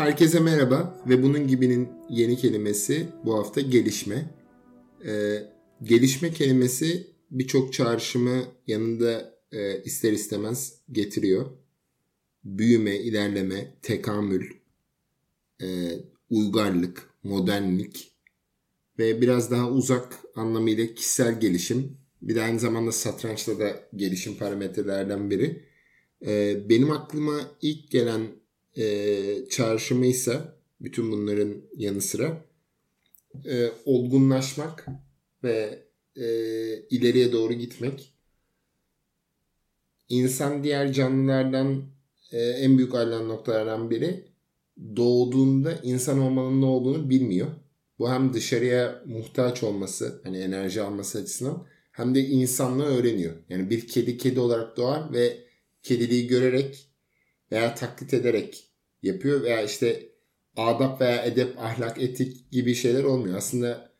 Herkese merhaba ve bunun gibinin yeni kelimesi bu hafta gelişme. Ee, gelişme kelimesi birçok çağrışımı yanında e, ister istemez getiriyor. Büyüme, ilerleme, tekamül, e, uygarlık, modernlik ve biraz daha uzak anlamıyla kişisel gelişim. Bir de aynı zamanda satrançta da gelişim parametrelerden biri. E, benim aklıma ilk gelen e, çağrışımı ise bütün bunların yanı sıra e, olgunlaşmak ve e, ileriye doğru gitmek. İnsan diğer canlılardan e, en büyük ayrılan noktalardan biri doğduğunda insan olmanın ne olduğunu bilmiyor. Bu hem dışarıya muhtaç olması, hani enerji alması açısından hem de insanlığı öğreniyor. Yani bir kedi kedi olarak doğar ve kediliği görerek veya taklit ederek yapıyor veya işte adap veya edep, ahlak, etik gibi şeyler olmuyor. Aslında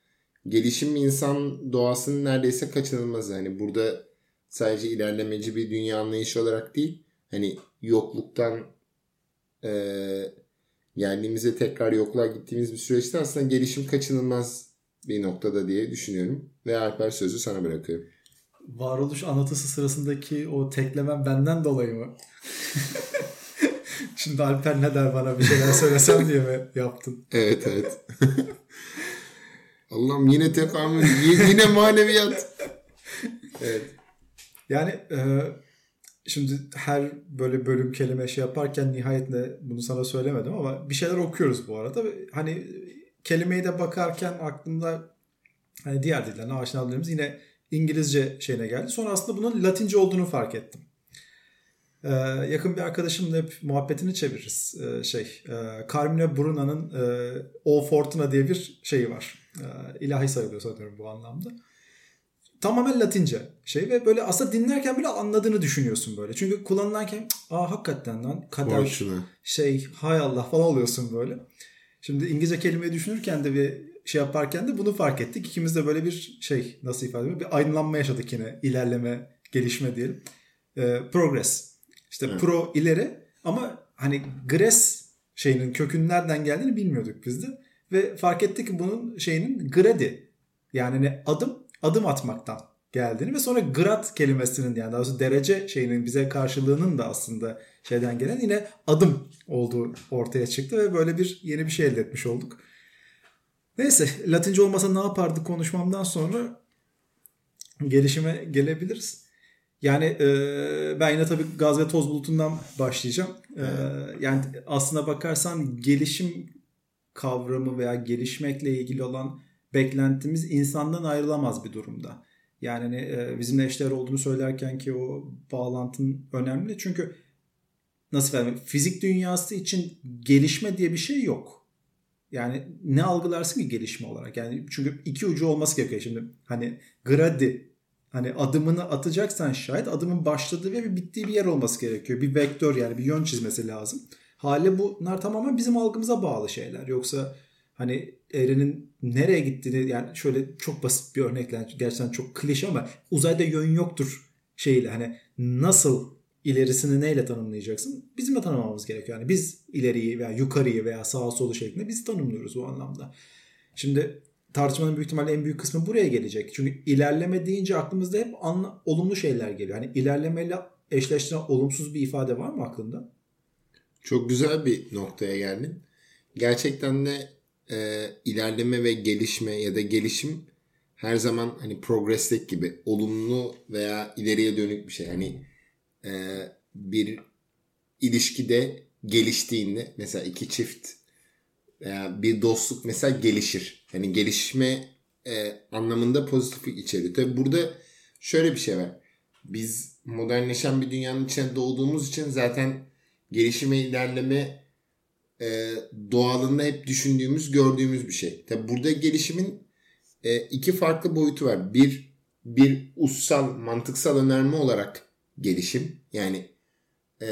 gelişim insan doğasının neredeyse kaçınılmazı. Hani burada sadece ilerlemeci bir dünya anlayışı olarak değil, hani yokluktan e, geldiğimizde tekrar yokluğa gittiğimiz bir süreçte aslında gelişim kaçınılmaz bir noktada diye düşünüyorum. Ve Alper sözü sana bırakıyorum. Varoluş anlatısı sırasındaki o teklemem benden dolayı mı? Şimdi Alper ne der bana bir şeyler söylesem diye mi yaptın? Evet evet. Allah'ım yine tekamül, yine maneviyat. Evet. Yani e, şimdi her böyle bölüm kelime şey yaparken nihayetinde bunu sana söylemedim ama bir şeyler okuyoruz bu arada. Hani kelimeyi de bakarken aklımda hani diğer dillerine aşinalarımız yine İngilizce şeyine geldi. Sonra aslında bunun Latince olduğunu fark ettim. Ee, yakın bir arkadaşımla hep muhabbetini çeviririz. Ee, şey, e, Carmine Bruna'nın e, O Fortuna diye bir şeyi var. E, ilahi sayılıyor sanıyorum bu anlamda. Tamamen Latince şey ve böyle aslında dinlerken bile anladığını düşünüyorsun böyle. Çünkü kullanılanken aa hakikaten lan kader Fortuna. şey hay Allah falan oluyorsun böyle. Şimdi İngilizce kelimeyi düşünürken de bir şey yaparken de bunu fark ettik. İkimiz de böyle bir şey nasıl ifade ediyorum bir aydınlanma yaşadık yine ilerleme gelişme diyelim. E, progress işte evet. pro ileri ama hani Gres şeyinin kökünün nereden geldiğini bilmiyorduk biz de. Ve fark ettik ki bunun şeyinin gradi yani hani adım adım atmaktan geldiğini ve sonra grad kelimesinin yani daha doğrusu derece şeyinin bize karşılığının da aslında şeyden gelen yine adım olduğu ortaya çıktı ve böyle bir yeni bir şey elde etmiş olduk. Neyse Latince olmasa ne yapardık konuşmamdan sonra gelişime gelebiliriz. Yani e, ben yine tabii gaz ve toz bulutundan başlayacağım. E, yani aslına bakarsan gelişim kavramı veya gelişmekle ilgili olan beklentimiz insandan ayrılamaz bir durumda. Yani hani, e, bizimle eşdeğer olduğunu söylerken ki o bağlantın önemli. Çünkü nasıl söyleyeyim fizik dünyası için gelişme diye bir şey yok. Yani ne algılarsın ki gelişme olarak? Yani çünkü iki ucu olması gerekiyor. Şimdi hani gradi Hani adımını atacaksan şayet adımın başladığı ve bittiği bir yer olması gerekiyor. Bir vektör yani bir yön çizmesi lazım. Hali bunlar tamamen bizim algımıza bağlı şeyler. Yoksa hani evrenin nereye gittiğini yani şöyle çok basit bir örnekle gerçekten çok klişe ama uzayda yön yoktur şeyle hani nasıl ilerisini neyle tanımlayacaksın? Bizim de tanımlamamız gerekiyor. Yani biz ileriyi veya yukarıyı veya sağa solu şeklinde biz tanımlıyoruz bu anlamda. Şimdi tartışmanın büyük ihtimalle en büyük kısmı buraya gelecek. Çünkü ilerleme deyince aklımızda hep anla, olumlu şeyler geliyor. Hani ilerlemeyle eşleştiren olumsuz bir ifade var mı aklında? Çok güzel bir noktaya geldin. Gerçekten de e, ilerleme ve gelişme ya da gelişim her zaman hani progreslik gibi olumlu veya ileriye dönük bir şey. Hani e, bir ilişkide geliştiğinde mesela iki çift veya bir dostluk mesela gelişir. Hani gelişme e, anlamında pozitif içeriyor. Tabi burada şöyle bir şey var. Biz modernleşen bir dünyanın içine doğduğumuz için zaten gelişime ilerleme e, doğalında hep düşündüğümüz, gördüğümüz bir şey. Tabi burada gelişimin e, iki farklı boyutu var. Bir, bir ussal, mantıksal önerme olarak gelişim. Yani e,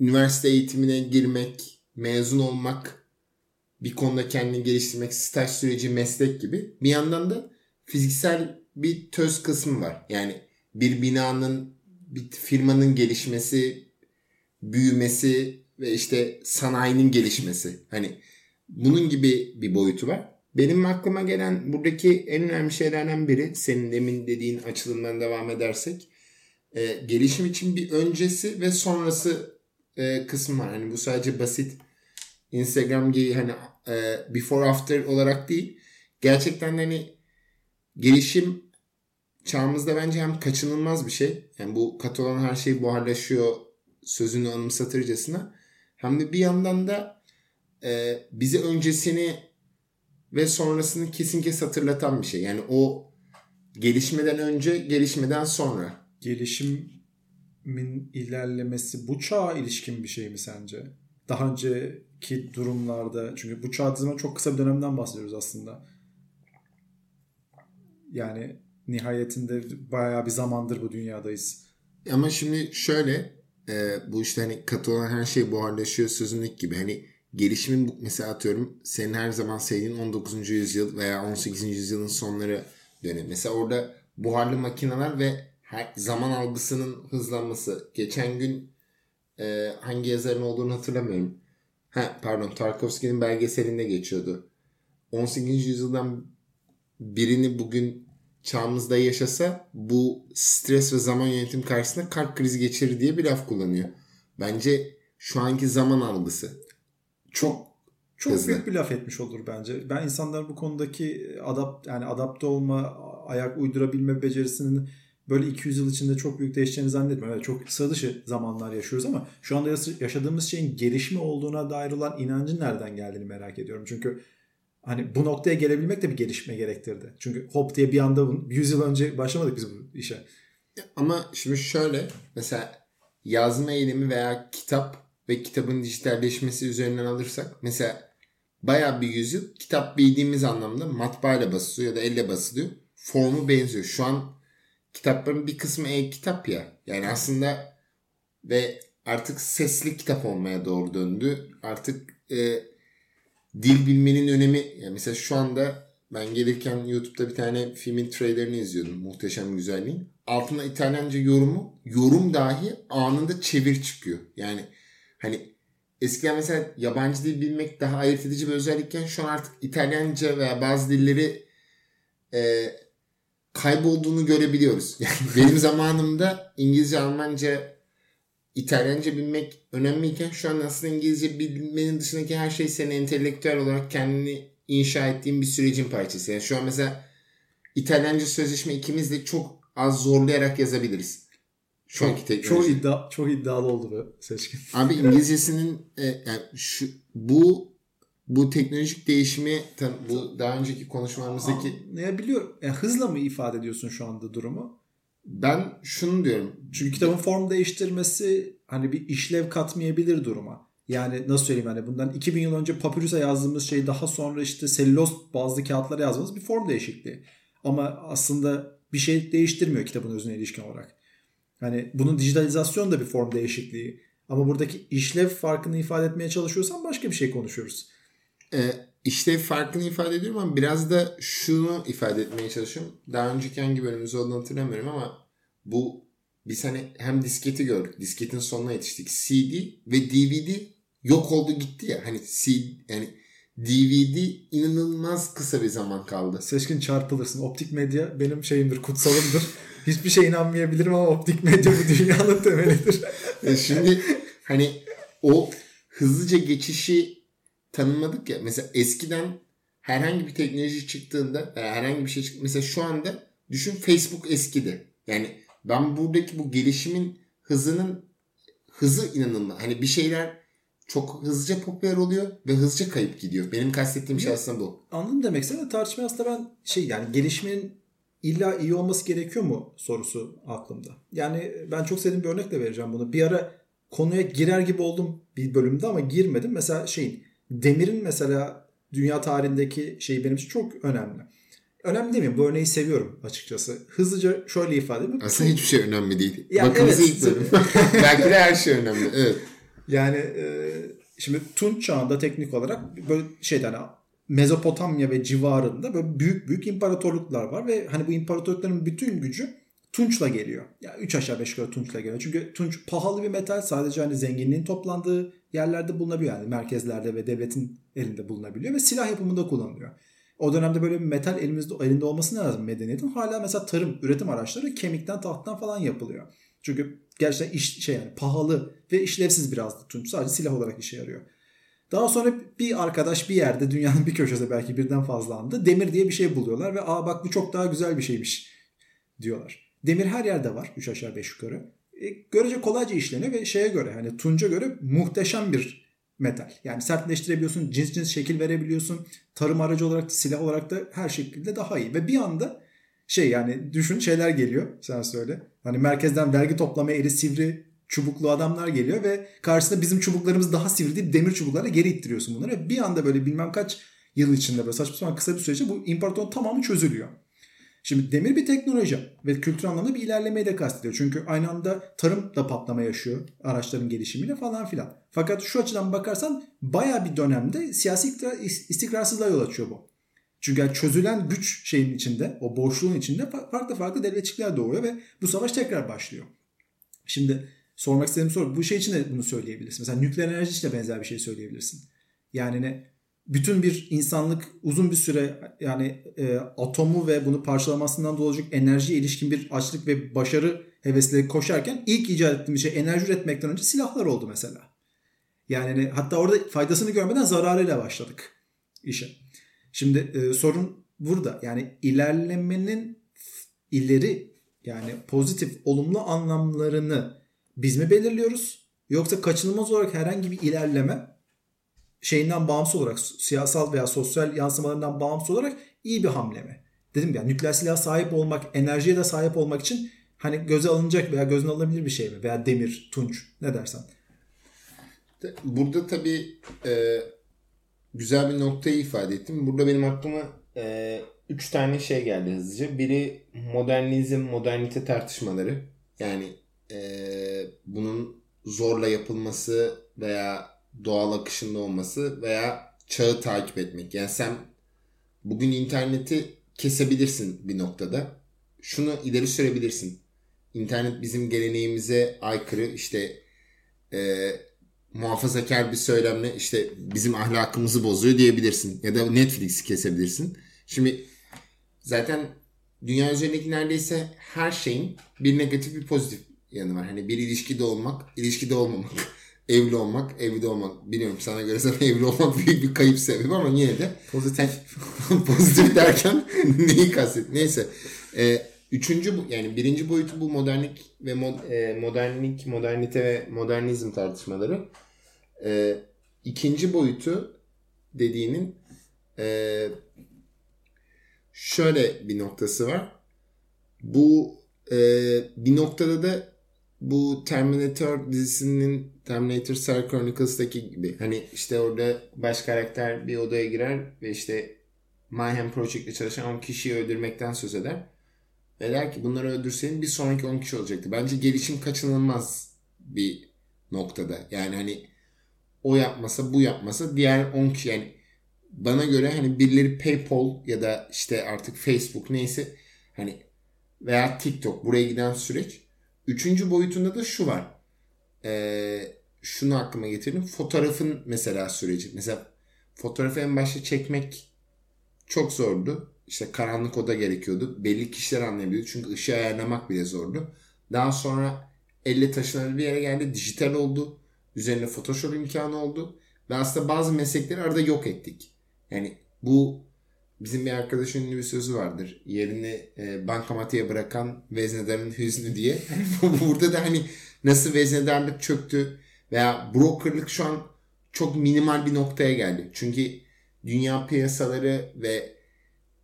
üniversite eğitimine girmek, mezun olmak, bir konuda kendini geliştirmek, staj süreci, meslek gibi. Bir yandan da fiziksel bir töz kısmı var. Yani bir binanın, bir firmanın gelişmesi, büyümesi ve işte sanayinin gelişmesi. Hani bunun gibi bir boyutu var. Benim aklıma gelen buradaki en önemli şeylerden biri senin demin dediğin açılımdan devam edersek e, gelişim için bir öncesi ve sonrası e, kısmı var. Hani bu sadece basit Instagram gibi hani e, before after olarak değil. Gerçekten hani gelişim çağımızda bence hem kaçınılmaz bir şey. Yani bu katı olan her şey buharlaşıyor sözünü anımsatırcasına. Hem de bir yandan da e, bize öncesini ve sonrasını kesin kes hatırlatan bir şey. Yani o gelişmeden önce, gelişmeden sonra. Gelişimin ilerlemesi bu çağa ilişkin bir şey mi sence? Daha önceki durumlarda çünkü bu zaman çok kısa bir dönemden bahsediyoruz aslında. Yani nihayetinde bayağı bir zamandır bu dünyadayız. Ama şimdi şöyle e, bu işte hani katı olan her şey buharlaşıyor sözünlük gibi. Hani gelişimin mesela atıyorum senin her zaman sevdiğin 19. yüzyıl veya 18. yüzyılın sonları dönemi. Mesela orada buharlı makineler ve her zaman algısının hızlanması. Geçen gün e, hangi yazarın olduğunu hatırlamıyorum. Ha, pardon Tarkovski'nin belgeselinde geçiyordu. 18. yüzyıldan birini bugün çağımızda yaşasa bu stres ve zaman yönetim karşısında kalp krizi geçirir diye bir laf kullanıyor. Bence şu anki zaman algısı çok çok hızlı. büyük bir laf etmiş olur bence. Ben insanların bu konudaki adapt yani adapte olma, ayak uydurabilme becerisinin böyle 200 yıl içinde çok büyük değişeceğini zannetmiyorum. Evet, çok sıra dışı zamanlar yaşıyoruz ama şu anda yaşadığımız şeyin gelişme olduğuna dair olan inancın nereden geldiğini merak ediyorum. Çünkü hani bu noktaya gelebilmek de bir gelişme gerektirdi. Çünkü hop diye bir anda 100 yıl önce başlamadık biz bu işe. Ama şimdi şöyle mesela yazma eğilimi veya kitap ve kitabın dijitalleşmesi üzerinden alırsak mesela baya bir yüzyıl kitap bildiğimiz anlamda matbaayla basılıyor ya da elle basılıyor. Formu benziyor. Şu an kitapların bir kısmı e-kitap ya. Yani aslında ve artık sesli kitap olmaya doğru döndü. Artık e, dil bilmenin önemi yani mesela şu anda ben gelirken YouTube'da bir tane filmin trailerini izliyordum. Muhteşem güzelliğin. Altına İtalyanca yorumu, yorum dahi anında çevir çıkıyor. Yani hani eskiden mesela yabancı dil bilmek daha ayırt edici bir özellikken şu an artık İtalyanca veya bazı dilleri e, kaybolduğunu görebiliyoruz. Yani benim zamanımda İngilizce, Almanca, İtalyanca bilmek önemliyken şu an aslında İngilizce bilmenin dışındaki her şey senin entelektüel olarak kendini inşa ettiğin bir sürecin parçası. Yani şu an mesela İtalyanca sözleşme ikimiz de çok az zorlayarak yazabiliriz. Şu anki teknoloji. Çok, iddia, çok iddialı oldu bu seçkin. Abi İngilizcesinin e, yani şu bu bu teknolojik değişimi bu daha önceki konuşmalarımızdaki ne biliyorum. Yani hızla mı ifade ediyorsun şu anda durumu? Ben şunu diyorum. Çünkü kitabın form değiştirmesi hani bir işlev katmayabilir duruma. Yani nasıl söyleyeyim hani bundan 2000 yıl önce papyrus'a yazdığımız şey daha sonra işte selüloz bazı kağıtlara yazdığımız bir form değişikliği. Ama aslında bir şey değiştirmiyor kitabın özüne ilişkin olarak. Hani bunun dijitalizasyon da bir form değişikliği. Ama buradaki işlev farkını ifade etmeye çalışıyorsan başka bir şey konuşuyoruz. Ee, işlev farkını ifade ediyorum ama biraz da şunu ifade etmeye çalışıyorum. Daha önceki hangi bölümümüz olduğunu hatırlamıyorum ama bu biz hani hem disketi gördük. Disketin sonuna yetiştik. CD ve DVD yok oldu gitti ya. Hani CD yani DVD inanılmaz kısa bir zaman kaldı. Seçkin çarpılırsın. Optik medya benim şeyimdir, kutsalımdır. Hiçbir şey inanmayabilirim ama optik medya bu dünyanın temelidir. e şimdi hani o hızlıca geçişi tanımladık ya. Mesela eskiden herhangi bir teknoloji çıktığında herhangi bir şey çıktığında mesela şu anda düşün Facebook eskidi. Yani ben buradaki bu gelişimin hızının hızı inanılmaz. Hani bir şeyler çok hızlıca popüler oluyor ve hızlıca kayıp gidiyor. Benim kastettiğim şey aslında bu. Anladım demek istediğim tartışma aslında ben şey yani gelişmenin illa iyi olması gerekiyor mu sorusu aklımda. Yani ben çok sevdiğim bir örnekle vereceğim bunu. Bir ara konuya girer gibi oldum bir bölümde ama girmedim. Mesela şeyin demirin mesela dünya tarihindeki şey benim için çok önemli. Önemli değil mi? Bu örneği seviyorum açıkçası. Hızlıca şöyle ifade edeyim. Aslında hiçbir şey önemli değil. Yani Bakımızı evet. Belki de her şey önemli. Evet. Yani e, şimdi Tunç çağında teknik olarak böyle şeyden hani Mezopotamya ve civarında böyle büyük büyük imparatorluklar var ve hani bu imparatorlukların bütün gücü Tunç'la geliyor. Ya yani 3 aşağı 5 yukarı Tunç'la geliyor. Çünkü Tunç pahalı bir metal. Sadece hani zenginliğin toplandığı yerlerde bulunabiliyor. Yani merkezlerde ve devletin elinde bulunabiliyor ve silah yapımında kullanılıyor. O dönemde böyle bir metal elimizde elinde olması lazım medeniyetin. Hala mesela tarım, üretim araçları kemikten, tahttan falan yapılıyor. Çünkü gerçekten iş şey yani pahalı ve işlevsiz biraz tunç. Sadece silah olarak işe yarıyor. Daha sonra bir arkadaş bir yerde dünyanın bir köşesinde belki birden fazla anda demir diye bir şey buluyorlar ve aa bak bu çok daha güzel bir şeymiş diyorlar. Demir her yerde var 3 aşağı 5 yukarı. E, görece kolayca işleniyor ve şeye göre hani tunca göre muhteşem bir metal. Yani sertleştirebiliyorsun, cins cins şekil verebiliyorsun. Tarım aracı olarak, silah olarak da her şekilde daha iyi. Ve bir anda şey yani düşün şeyler geliyor sen söyle. Hani merkezden vergi toplamaya eli sivri çubuklu adamlar geliyor ve karşısında bizim çubuklarımız daha sivri deyip demir çubuklarla geri ittiriyorsun bunları. Ve bir anda böyle bilmem kaç yıl içinde böyle saçma sapan kısa bir süreçte bu imparatorluğun tamamı çözülüyor. Şimdi demir bir teknoloji ve kültür anlamda bir ilerlemeyi de kastediyor. Çünkü aynı anda tarım da patlama yaşıyor araçların gelişimiyle falan filan. Fakat şu açıdan bakarsan baya bir dönemde siyasi istikrarsızlığa yol açıyor bu. Çünkü çözülen güç şeyin içinde, o boşluğun içinde farklı farklı devletçikler doğuyor ve bu savaş tekrar başlıyor. Şimdi sormak istediğim soru bu şey için de bunu söyleyebilirsin. Mesela nükleer enerji için de benzer bir şey söyleyebilirsin. Yani ne bütün bir insanlık uzun bir süre yani e, atomu ve bunu parçalamasından doğacak enerjiye ilişkin bir açlık ve başarı hevesleri koşarken ilk icat ettiğimiz şey enerji üretmekten önce silahlar oldu mesela. Yani hatta orada faydasını görmeden zararıyla başladık işe. Şimdi e, sorun burada. Yani ilerlemenin ileri yani pozitif olumlu anlamlarını biz mi belirliyoruz? Yoksa kaçınılmaz olarak herhangi bir ilerleme şeyinden bağımsız olarak siyasal veya sosyal yansımalarından bağımsız olarak iyi bir hamle mi? Dedim ya nükleer silah sahip olmak, enerjiye de sahip olmak için hani göze alınacak veya gözüne alınabilir bir şey mi? Veya demir, tunç ne dersen. Burada tabii e, güzel bir noktayı ifade ettim. Burada benim aklıma e, üç tane şey geldi hızlıca. Biri modernizm, modernite tartışmaları. Yani e, bunun zorla yapılması veya doğal akışında olması veya çağı takip etmek. Yani sen bugün interneti kesebilirsin bir noktada. Şunu ileri sürebilirsin. İnternet bizim geleneğimize aykırı işte e, muhafazakar bir söylemle işte bizim ahlakımızı bozuyor diyebilirsin. Ya da Netflix'i kesebilirsin. Şimdi zaten dünya üzerindeki neredeyse her şeyin bir negatif bir pozitif yanı var. Hani bir ilişkide olmak, ilişkide olmamak evli olmak, evli olmak. Biliyorum sana göre zaten evli olmak büyük bir kayıp sebebi ama yine de pozitif pozitif derken neyi kastet? Neyse. Ee, üçüncü yani birinci boyutu bu modernlik ve mod, e, modernlik, modernite ve modernizm tartışmaları. Ee, ikinci boyutu dediğinin e, şöyle bir noktası var. Bu e, bir noktada da bu Terminator dizisinin Terminator Cell Chronicles'daki gibi hani işte orada baş karakter bir odaya girer ve işte Mayhem Project'te çalışan 10 kişiyi öldürmekten söz eder. Ve der ki bunları öldürsenin bir sonraki 10 kişi olacaktı. Bence gelişim kaçınılmaz bir noktada. Yani hani o yapmasa bu yapmasa diğer 10 kişi yani bana göre hani birileri PayPal ya da işte artık Facebook neyse hani veya TikTok buraya giden süreç Üçüncü boyutunda da şu var. Ee, şunu aklıma getirdim. Fotoğrafın mesela süreci. Mesela fotoğrafı en başta çekmek çok zordu. İşte karanlık oda gerekiyordu. Belli kişiler anlayabiliyordu. Çünkü ışığı ayarlamak bile zordu. Daha sonra elle taşınabilir bir yere geldi. Dijital oldu. Üzerine Photoshop imkanı oldu. Ve aslında bazı meslekleri arada yok ettik. Yani bu Bizim bir arkadaşın ünlü bir sözü vardır. Yerini e, bankamatiğe bırakan veznedarın hüznü diye. Burada da hani nasıl veznedarlık çöktü veya brokerlık şu an çok minimal bir noktaya geldi. Çünkü dünya piyasaları ve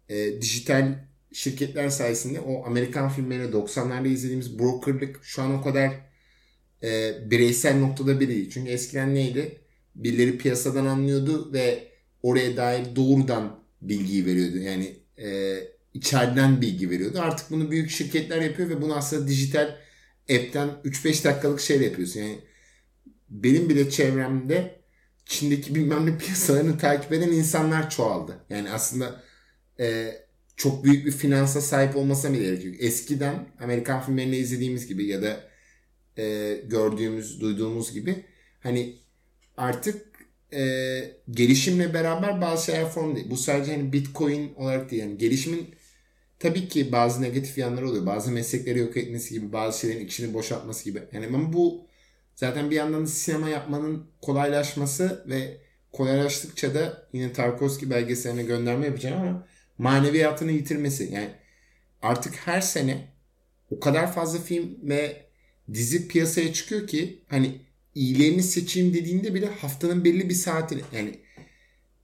e, dijital şirketler sayesinde o Amerikan filmlerinde 90'larda izlediğimiz brokerlık şu an o kadar e, bireysel noktada biri değil. Çünkü eskiden neydi? Birileri piyasadan anlıyordu ve oraya dair doğrudan bilgiyi veriyordu. Yani e, içeriden bilgi veriyordu. Artık bunu büyük şirketler yapıyor ve bunu aslında dijital app'ten 3-5 dakikalık şeyle yapıyorsun. Yani benim bile çevremde Çin'deki bilmem ne piyasalarını takip eden insanlar çoğaldı. Yani aslında e, çok büyük bir finansa sahip olmasa bile gerekiyor. Eskiden Amerikan filmlerinde izlediğimiz gibi ya da e, gördüğümüz, duyduğumuz gibi hani artık e, gelişimle beraber bazı şeyler form değil. Bu sadece hani bitcoin olarak değil. Yani gelişimin tabii ki bazı negatif yanları oluyor. Bazı meslekleri yok etmesi gibi, bazı şeylerin içini boşaltması gibi. Yani ama bu zaten bir yandan da sinema yapmanın kolaylaşması ve kolaylaştıkça da yine Tarkovski belgeseline gönderme yapacağım ama maneviyatını yitirmesi. Yani artık her sene o kadar fazla film ve dizi piyasaya çıkıyor ki hani iyilerini seçeyim dediğinde bile haftanın belli bir saatini yani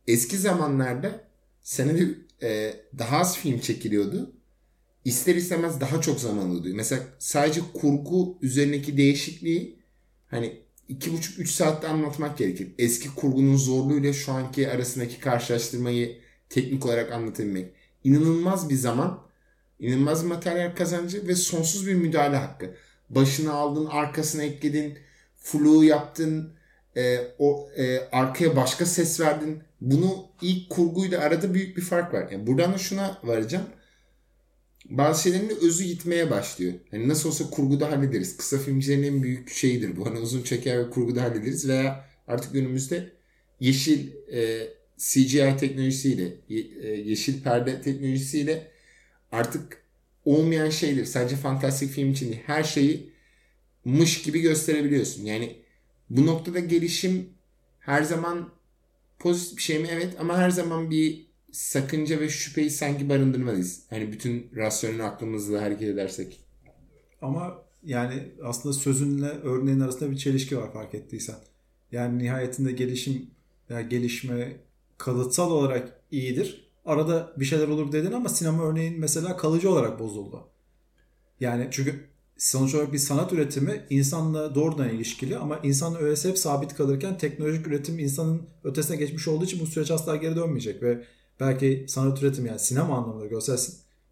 eski zamanlarda senede e, daha az film çekiliyordu. İster istemez daha çok zaman alıyordu. Mesela sadece kurgu üzerindeki değişikliği hani iki buçuk üç saatte anlatmak gerekir. Eski kurgunun zorluğuyla şu anki arasındaki karşılaştırmayı teknik olarak anlatabilmek. İnanılmaz bir zaman, inanılmaz bir materyal kazancı ve sonsuz bir müdahale hakkı. Başını aldın, arkasına ekledin, flu yaptın, e, o e, arkaya başka ses verdin. Bunu ilk kurguyla arada büyük bir fark var. Yani buradan da şuna varacağım. Bazı şeylerin özü gitmeye başlıyor. Yani nasıl olsa kurguda hallederiz. Kısa filmcilerin en büyük şeyidir bu. Hani uzun çeker ve kurguda hallederiz. Veya artık günümüzde yeşil e, CGI teknolojisiyle, e, yeşil perde teknolojisiyle artık olmayan şeyler sadece fantastik film için değil her şeyi mış gibi gösterebiliyorsun. Yani bu noktada gelişim her zaman pozitif bir şey mi? Evet ama her zaman bir sakınca ve şüpheyi sanki barındırmalıyız. Hani bütün rasyonel aklımızla hareket edersek. Ama yani aslında sözünle örneğin arasında bir çelişki var fark ettiysen. Yani nihayetinde gelişim veya gelişme kalıtsal olarak iyidir. Arada bir şeyler olur dedin ama sinema örneğin mesela kalıcı olarak bozuldu. Yani çünkü sonuç olarak bir sanat üretimi insanla doğrudan ilişkili ama insanla öylesi hep sabit kalırken teknolojik üretim insanın ötesine geçmiş olduğu için bu süreç asla geri dönmeyecek ve belki sanat üretimi yani sinema anlamında görsel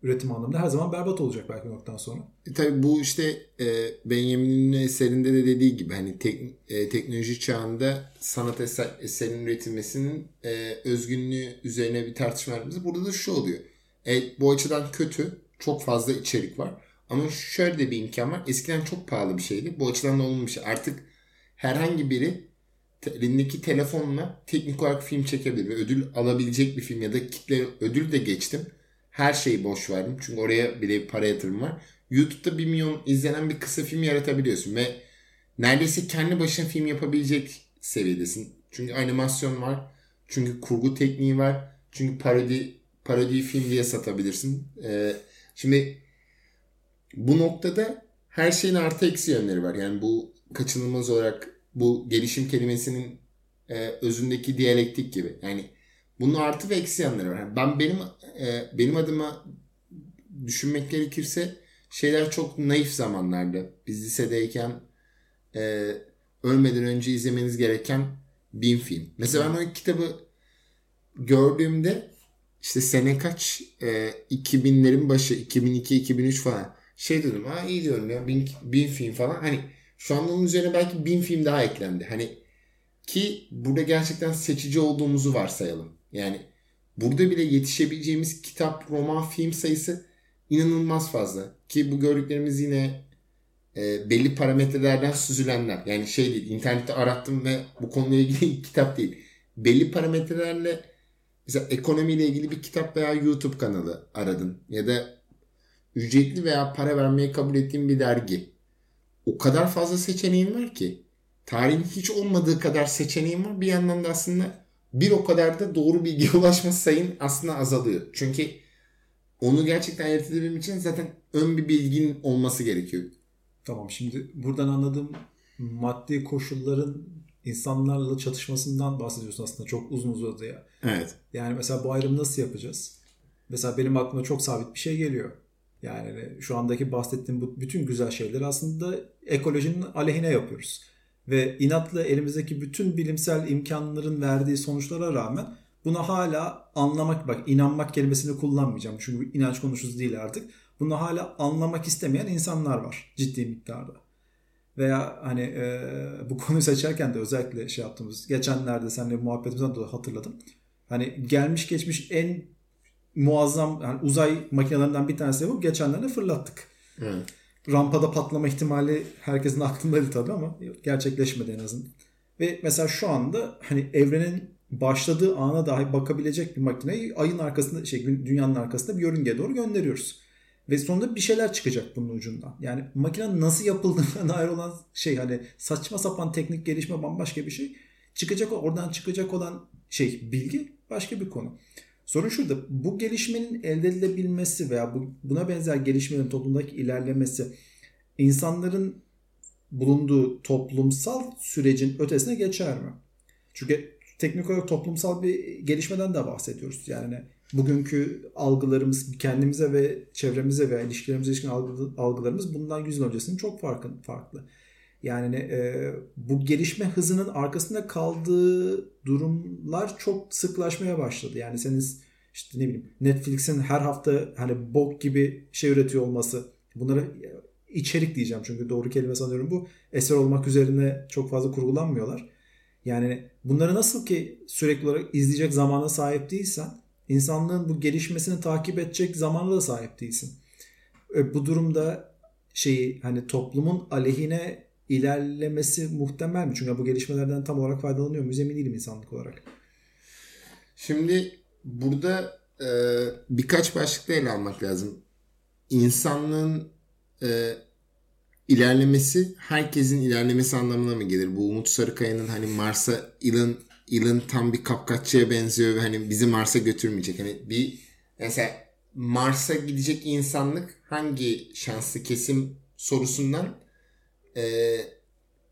üretim anlamında her zaman berbat olacak belki noktadan sonra. E, tabii bu işte e, Benjamin'in eserinde de dediği gibi hani tek, e, teknoloji çağında sanat eser, eserinin üretilmesinin e, özgünlüğü üzerine bir tartışma yapmamız. Burada da şu oluyor. E, bu açıdan kötü. Çok fazla içerik var. Ama şöyle de bir imkan var. Eskiden çok pahalı bir şeydi. Bu açıdan da şey. Artık herhangi biri elindeki telefonla teknik olarak film çekebilir ve ödül alabilecek bir film ya da kitle ödül de geçtim. Her şeyi boş verdim. Çünkü oraya bile para yatırım var. YouTube'da bir milyon izlenen bir kısa film yaratabiliyorsun ve neredeyse kendi başına film yapabilecek seviyedesin. Çünkü animasyon var. Çünkü kurgu tekniği var. Çünkü parodi parodi film diye satabilirsin. Ee, şimdi bu noktada her şeyin artı eksi yönleri var. Yani bu kaçınılmaz olarak bu gelişim kelimesinin e, özündeki diyalektik gibi. Yani bunun artı ve eksi yanları var. Yani ben benim e, benim adıma düşünmek gerekirse şeyler çok naif zamanlarda. Biz lisedeyken e, ölmeden önce izlemeniz gereken bin film. Mesela ben o kitabı gördüğümde işte sene kaç? E, 2000'lerin başı 2002-2003 falan. Şey dedim ha iyi diyorum ya bin, bin film falan. Hani şu an onun üzerine belki bin film daha eklendi. Hani ki burada gerçekten seçici olduğumuzu varsayalım. Yani burada bile yetişebileceğimiz kitap, roman, film sayısı inanılmaz fazla. Ki bu gördüklerimiz yine e, belli parametrelerden süzülenler. Yani şey değil internette arattım ve bu konuyla ilgili kitap değil. Belli parametrelerle mesela ekonomiyle ilgili bir kitap veya YouTube kanalı aradın. Ya da ücretli veya para vermeye kabul ettiğin bir dergi o kadar fazla seçeneğin var ki tarihin hiç olmadığı kadar seçeneğin var. Bir yandan da aslında bir o kadar da doğru bilgiye ulaşma sayın aslında azalıyor. Çünkü onu gerçekten yaratabilmem için zaten ön bir bilgin olması gerekiyor. Tamam şimdi buradan anladığım maddi koşulların insanlarla çatışmasından bahsediyorsun aslında çok uzun uzadı ya. Evet. Yani mesela bu ayrımı nasıl yapacağız? Mesela benim aklıma çok sabit bir şey geliyor. Yani hani şu andaki bahsettiğim bu bütün güzel şeyleri aslında ekolojinin aleyhine yapıyoruz. Ve inatla elimizdeki bütün bilimsel imkanların verdiği sonuçlara rağmen buna hala anlamak, bak inanmak kelimesini kullanmayacağım. Çünkü inanç konuşusu değil artık. Bunu hala anlamak istemeyen insanlar var ciddi miktarda. Veya hani e, bu konuyu seçerken de özellikle şey yaptığımız geçenlerde seninle muhabbetimizden dolayı hatırladım. Hani gelmiş geçmiş en muazzam yani uzay makinelerinden bir tanesi bu. Geçenlerde fırlattık. Evet. Rampada patlama ihtimali herkesin aklındaydı tabii ama gerçekleşmedi en azından. Ve mesela şu anda hani evrenin başladığı ana dahi bakabilecek bir makineyi ayın arkasında şey dünyanın arkasında bir yörüngeye doğru gönderiyoruz. Ve sonunda bir şeyler çıkacak bunun ucundan. Yani makine nasıl yapıldığına dair olan şey hani saçma sapan teknik gelişme bambaşka bir şey. Çıkacak oradan çıkacak olan şey bilgi başka bir konu. Sorun şurada bu gelişmenin elde edilebilmesi veya bu, buna benzer gelişmenin toplumdaki ilerlemesi insanların bulunduğu toplumsal sürecin ötesine geçer mi? Çünkü teknik olarak toplumsal bir gelişmeden de bahsediyoruz. Yani bugünkü algılarımız kendimize ve çevremize veya ilişkilerimize ilişkin algılarımız bundan 100 yıl öncesinin çok farklı. farklı. Yani e, bu gelişme hızının arkasında kaldığı durumlar çok sıklaşmaya başladı. Yani senin işte ne bileyim Netflix'in her hafta hani bok gibi şey üretiyor olması bunları içerik diyeceğim çünkü doğru kelime sanıyorum bu eser olmak üzerine çok fazla kurgulanmıyorlar. Yani bunları nasıl ki sürekli olarak izleyecek zamana sahip değilsen insanlığın bu gelişmesini takip edecek zamana da sahip değilsin. E, bu durumda şeyi hani toplumun aleyhine ilerlemesi muhtemel mi? Çünkü bu gelişmelerden tam olarak faydalanıyor muyuz emin değilim insanlık olarak. Şimdi burada e, birkaç başlıkta ele almak lazım. İnsanlığın e, ilerlemesi herkesin ilerlemesi anlamına mı gelir? Bu Umut Sarıkaya'nın hani Mars'a Elon, Elon tam bir kapkaççıya benziyor ve hani bizi Mars'a götürmeyecek. Hani bir mesela Mars'a gidecek insanlık hangi şanslı kesim sorusundan e,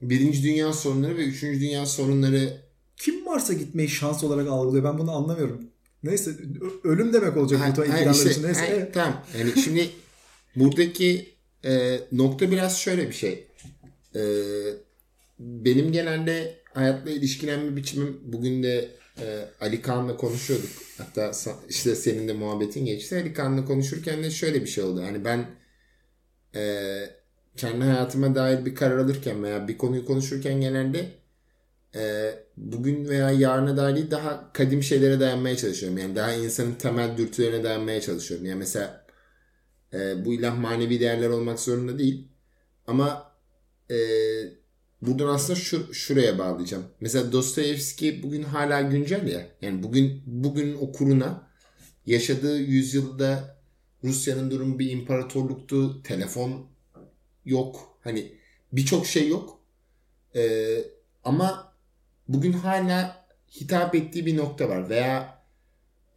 Birinci Dünya sorunları ve Üçüncü Dünya sorunları kim Mars'a gitmeyi şans olarak algılıyor ben bunu anlamıyorum. Neyse ölüm demek olacak ha, bu ha, işte, Neyse. Ha, evet. Tamam. Yani şimdi buradaki e, nokta biraz şöyle bir şey. E, benim genelde hayatla ilişkilenme biçimim bugün de e, Ali Kaan'la konuşuyorduk. Hatta işte senin de muhabbetin geçti. Ali Kaan'la konuşurken de şöyle bir şey oldu. Hani ben e, kendi hayatıma dair bir karar alırken veya bir konuyu konuşurken genelde e, bugün veya yarına dair daha kadim şeylere dayanmaya çalışıyorum. Yani daha insanın temel dürtülerine dayanmaya çalışıyorum. Yani mesela e, bu ilah manevi değerler olmak zorunda değil. Ama e, buradan aslında şu, şuraya bağlayacağım. Mesela Dostoyevski bugün hala güncel ya. Yani bugün bugün okuruna yaşadığı yüzyılda Rusya'nın durumu bir imparatorluktu. Telefon yok. Hani birçok şey yok. Ee, ama bugün hala hitap ettiği bir nokta var. Veya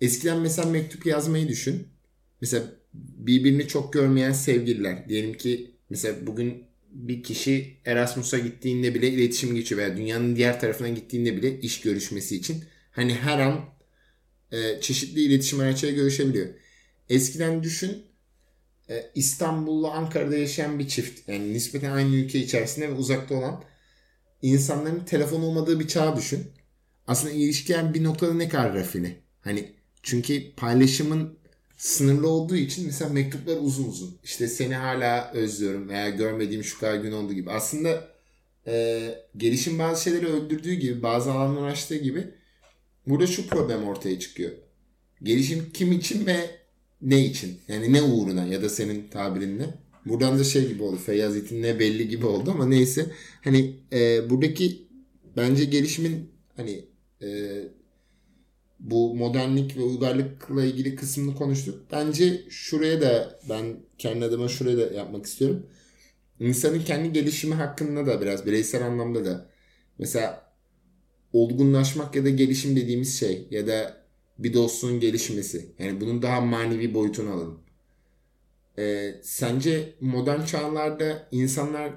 eskiden mesela mektup yazmayı düşün. Mesela birbirini çok görmeyen sevgililer. Diyelim ki mesela bugün bir kişi Erasmus'a gittiğinde bile iletişim geçiyor veya dünyanın diğer tarafına gittiğinde bile iş görüşmesi için hani her an e, çeşitli iletişim araçları görüşebiliyor. Eskiden düşün e, İstanbul'la Ankara'da yaşayan bir çift yani nispeten aynı ülke içerisinde ve uzakta olan insanların telefon olmadığı bir çağ düşün. Aslında ilişkiler bir noktada ne kadar rafine. Hani çünkü paylaşımın sınırlı olduğu için mesela mektuplar uzun uzun. İşte seni hala özlüyorum veya görmediğim şu kadar gün oldu gibi. Aslında e, gelişim bazı şeyleri öldürdüğü gibi bazı alanlar açtığı gibi burada şu problem ortaya çıkıyor. Gelişim kim için ve ne için? Yani ne uğruna ya da senin tabirinle. Buradan da şey gibi oldu. Feyyaz İtin ne belli gibi oldu ama neyse. Hani e, buradaki bence gelişimin hani e, bu modernlik ve uygarlıkla ilgili kısmını konuştuk. Bence şuraya da ben kendi adıma şuraya da yapmak istiyorum. İnsanın kendi gelişimi hakkında da biraz bireysel anlamda da mesela olgunlaşmak ya da gelişim dediğimiz şey ya da bir dostluğun gelişmesi. Yani bunun daha manevi boyutunu alalım. Ee, sence modern çağlarda insanlar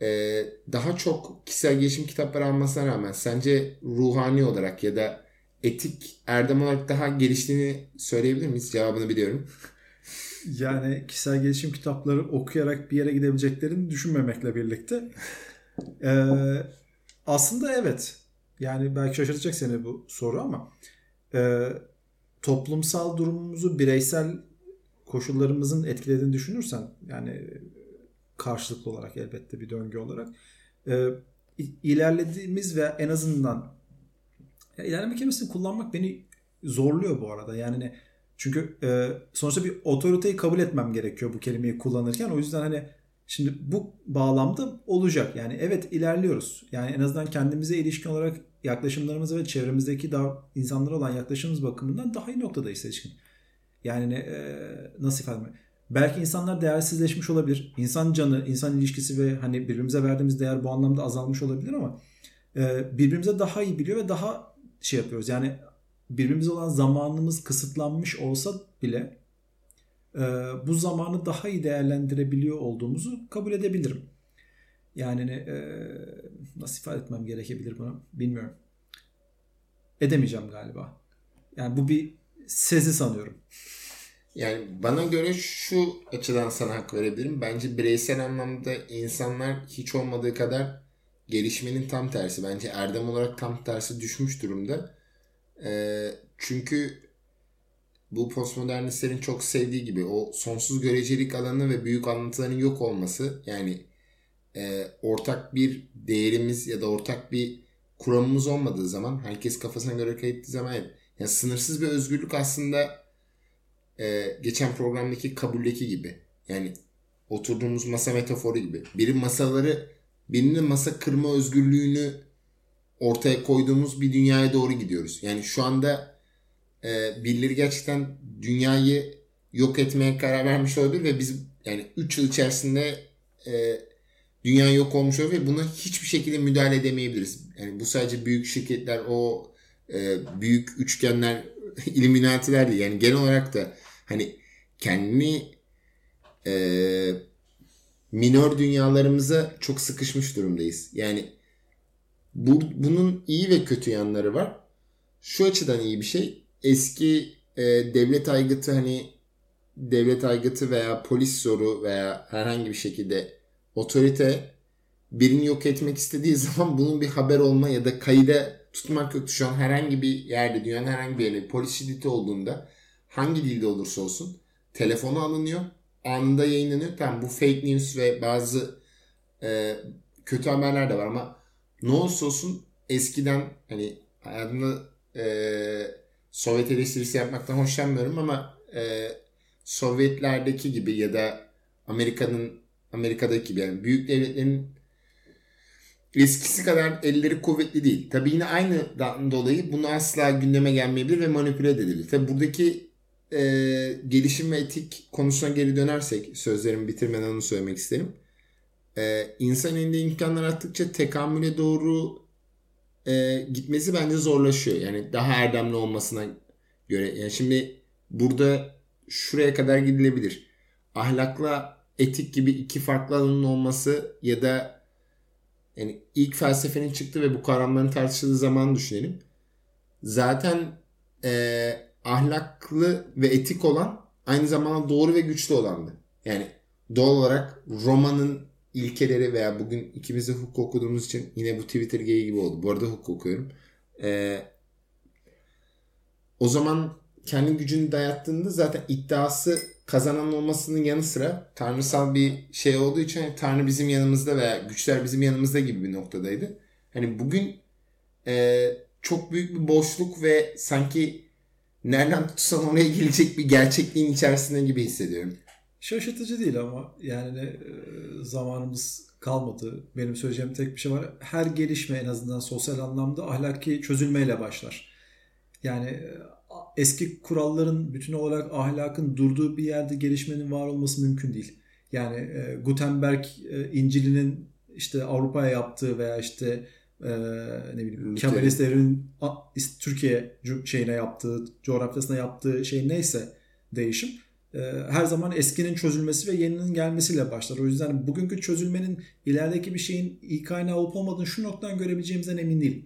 e, daha çok kişisel gelişim kitapları almasına rağmen sence ruhani olarak ya da etik erdem olarak daha geliştiğini söyleyebilir miyiz? Cevabını biliyorum. Yani kişisel gelişim kitapları okuyarak bir yere gidebileceklerini düşünmemekle birlikte ee, aslında evet. Yani belki şaşırtacak seni bu soru ama e, toplumsal durumumuzu bireysel koşullarımızın etkilediğini düşünürsen yani karşılıklı olarak elbette bir döngü olarak e, ilerlediğimiz ve en azından ya ilerleme kelimesini kullanmak beni zorluyor bu arada. Yani ne? Çünkü e, sonuçta bir otoriteyi kabul etmem gerekiyor bu kelimeyi kullanırken. O yüzden hani Şimdi bu bağlamda olacak. Yani evet ilerliyoruz. Yani en azından kendimize ilişkin olarak yaklaşımlarımız ve çevremizdeki daha insanlara olan yaklaşımımız bakımından daha iyi noktadayız seçkin. Yani e, nasıl ifade edeyim? Belki insanlar değersizleşmiş olabilir. İnsan canı, insan ilişkisi ve hani birbirimize verdiğimiz değer bu anlamda azalmış olabilir ama e, birbirimize daha iyi biliyor ve daha şey yapıyoruz. Yani birbirimize olan zamanımız kısıtlanmış olsa bile e, bu zamanı daha iyi değerlendirebiliyor olduğumuzu kabul edebilirim. Yani e, nasıl ifade etmem gerekebilir bunu bilmiyorum. Edemeyeceğim galiba. Yani bu bir sezi sanıyorum. Yani bana göre şu açıdan sana hak verebilirim. Bence bireysel anlamda insanlar hiç olmadığı kadar gelişmenin tam tersi. Bence erdem olarak tam tersi düşmüş durumda. Ee, çünkü bu postmodernistlerin çok sevdiği gibi o sonsuz görecelik alanı ve büyük anlatıların yok olması yani e, ortak bir değerimiz ya da ortak bir kuramımız olmadığı zaman herkes kafasına göre hareket zaman yani sınırsız bir özgürlük aslında e, geçen programdaki kabuldeki gibi yani oturduğumuz masa metaforu gibi biri masaları birinin masa kırma özgürlüğünü ortaya koyduğumuz bir dünyaya doğru gidiyoruz. Yani şu anda e, birileri gerçekten dünyayı yok etmeye karar vermiş olabilir ve biz yani 3 yıl içerisinde e, dünya yok olmuş olabilir ve buna hiçbir şekilde müdahale edemeyebiliriz. Yani bu sadece büyük şirketler o e, büyük üçgenler illuminatiler değil. Yani genel olarak da hani kendi e, minör dünyalarımıza çok sıkışmış durumdayız. Yani bu, bunun iyi ve kötü yanları var. Şu açıdan iyi bir şey. Eski e, devlet aygıtı hani devlet aygıtı veya polis zoru veya herhangi bir şekilde otorite birini yok etmek istediği zaman bunun bir haber olma ya da kayıda tutmak yoktu. Şu an herhangi bir yerde dünyanın herhangi bir yerinde polis şiddeti olduğunda hangi dilde olursa olsun telefonu alınıyor. Anında yayınlanıyor. Tamam bu fake news ve bazı e, kötü haberler de var ama ne olursa olsun eskiden hani hayatımda e, Sovyet eleştirisi yapmaktan hoşlanmıyorum ama e, Sovyetlerdeki gibi ya da Amerika'nın Amerika'daki gibi yani büyük devletlerin eskisi kadar elleri kuvvetli değil. Tabi yine aynı dolayı bunu asla gündeme gelmeyebilir ve manipüle edilebilir. Tabi buradaki e, gelişim ve etik konusuna geri dönersek sözlerimi bitirmeden onu söylemek isterim e, insan elinde imkanlar arttıkça tekamüle doğru e, gitmesi bence zorlaşıyor. Yani daha erdemli olmasına göre. Yani şimdi burada şuraya kadar gidilebilir. Ahlakla etik gibi iki farklı alanın olması ya da yani ilk felsefenin çıktı ve bu kavramların tartışıldığı zaman düşünelim. Zaten e, ahlaklı ve etik olan aynı zamanda doğru ve güçlü olandı. Yani doğal olarak Roma'nın ilkeleri veya bugün ikimiz de hukuk okuduğumuz için yine bu Twitter geyi gibi oldu. Bu arada hukuk okuyorum. Ee, o zaman kendi gücünü dayattığında zaten iddiası kazanan olmasının yanı sıra tanrısal bir şey olduğu için hani Tanrı bizim yanımızda veya güçler bizim yanımızda gibi bir noktadaydı. Hani bugün e, çok büyük bir boşluk ve sanki nereden tutsan oraya gelecek bir gerçekliğin içerisinde gibi hissediyorum. Şaşırtıcı değil ama yani e, zamanımız kalmadı. Benim söyleyeceğim tek bir şey var. Her gelişme en azından sosyal anlamda ahlaki çözülmeyle başlar. Yani e, eski kuralların bütün olarak ahlakın durduğu bir yerde gelişmenin var olması mümkün değil. Yani e, Gutenberg İncil'inin işte Avrupa'ya yaptığı veya işte ne bileyim Kemalist devrimin Türkiye şeyine yaptığı, coğrafyasına yaptığı şey neyse değişim e, her zaman eskinin çözülmesi ve yeninin gelmesiyle başlar. O yüzden bugünkü çözülmenin ilerideki bir şeyin iyi kaynağı olup olmadığını şu noktadan görebileceğimizden emin değilim.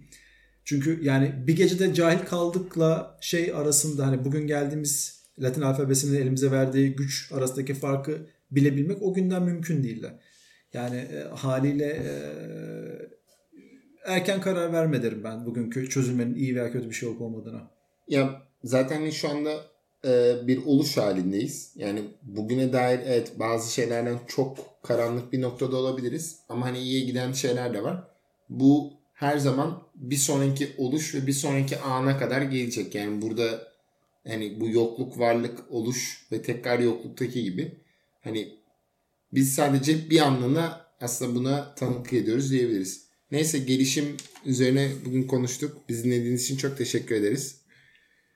Çünkü yani bir gecede cahil kaldıkla şey arasında hani bugün geldiğimiz Latin alfabesinin elimize verdiği güç arasındaki farkı bilebilmek o günden mümkün değil de. Yani e, haliyle e, erken karar verme derim ben bugünkü çözülmenin iyi veya kötü bir şey olup olmadığına. Ya zaten şu anda e, bir oluş halindeyiz. Yani bugüne dair evet bazı şeylerden çok karanlık bir noktada olabiliriz. Ama hani iyiye giden şeyler de var. Bu her zaman bir sonraki oluş ve bir sonraki ana kadar gelecek. Yani burada hani bu yokluk, varlık, oluş ve tekrar yokluktaki gibi hani Biz sadece bir anlamda aslında buna tanıklık ediyoruz diyebiliriz. Neyse gelişim üzerine bugün konuştuk. Bizi dinlediğiniz için çok teşekkür ederiz.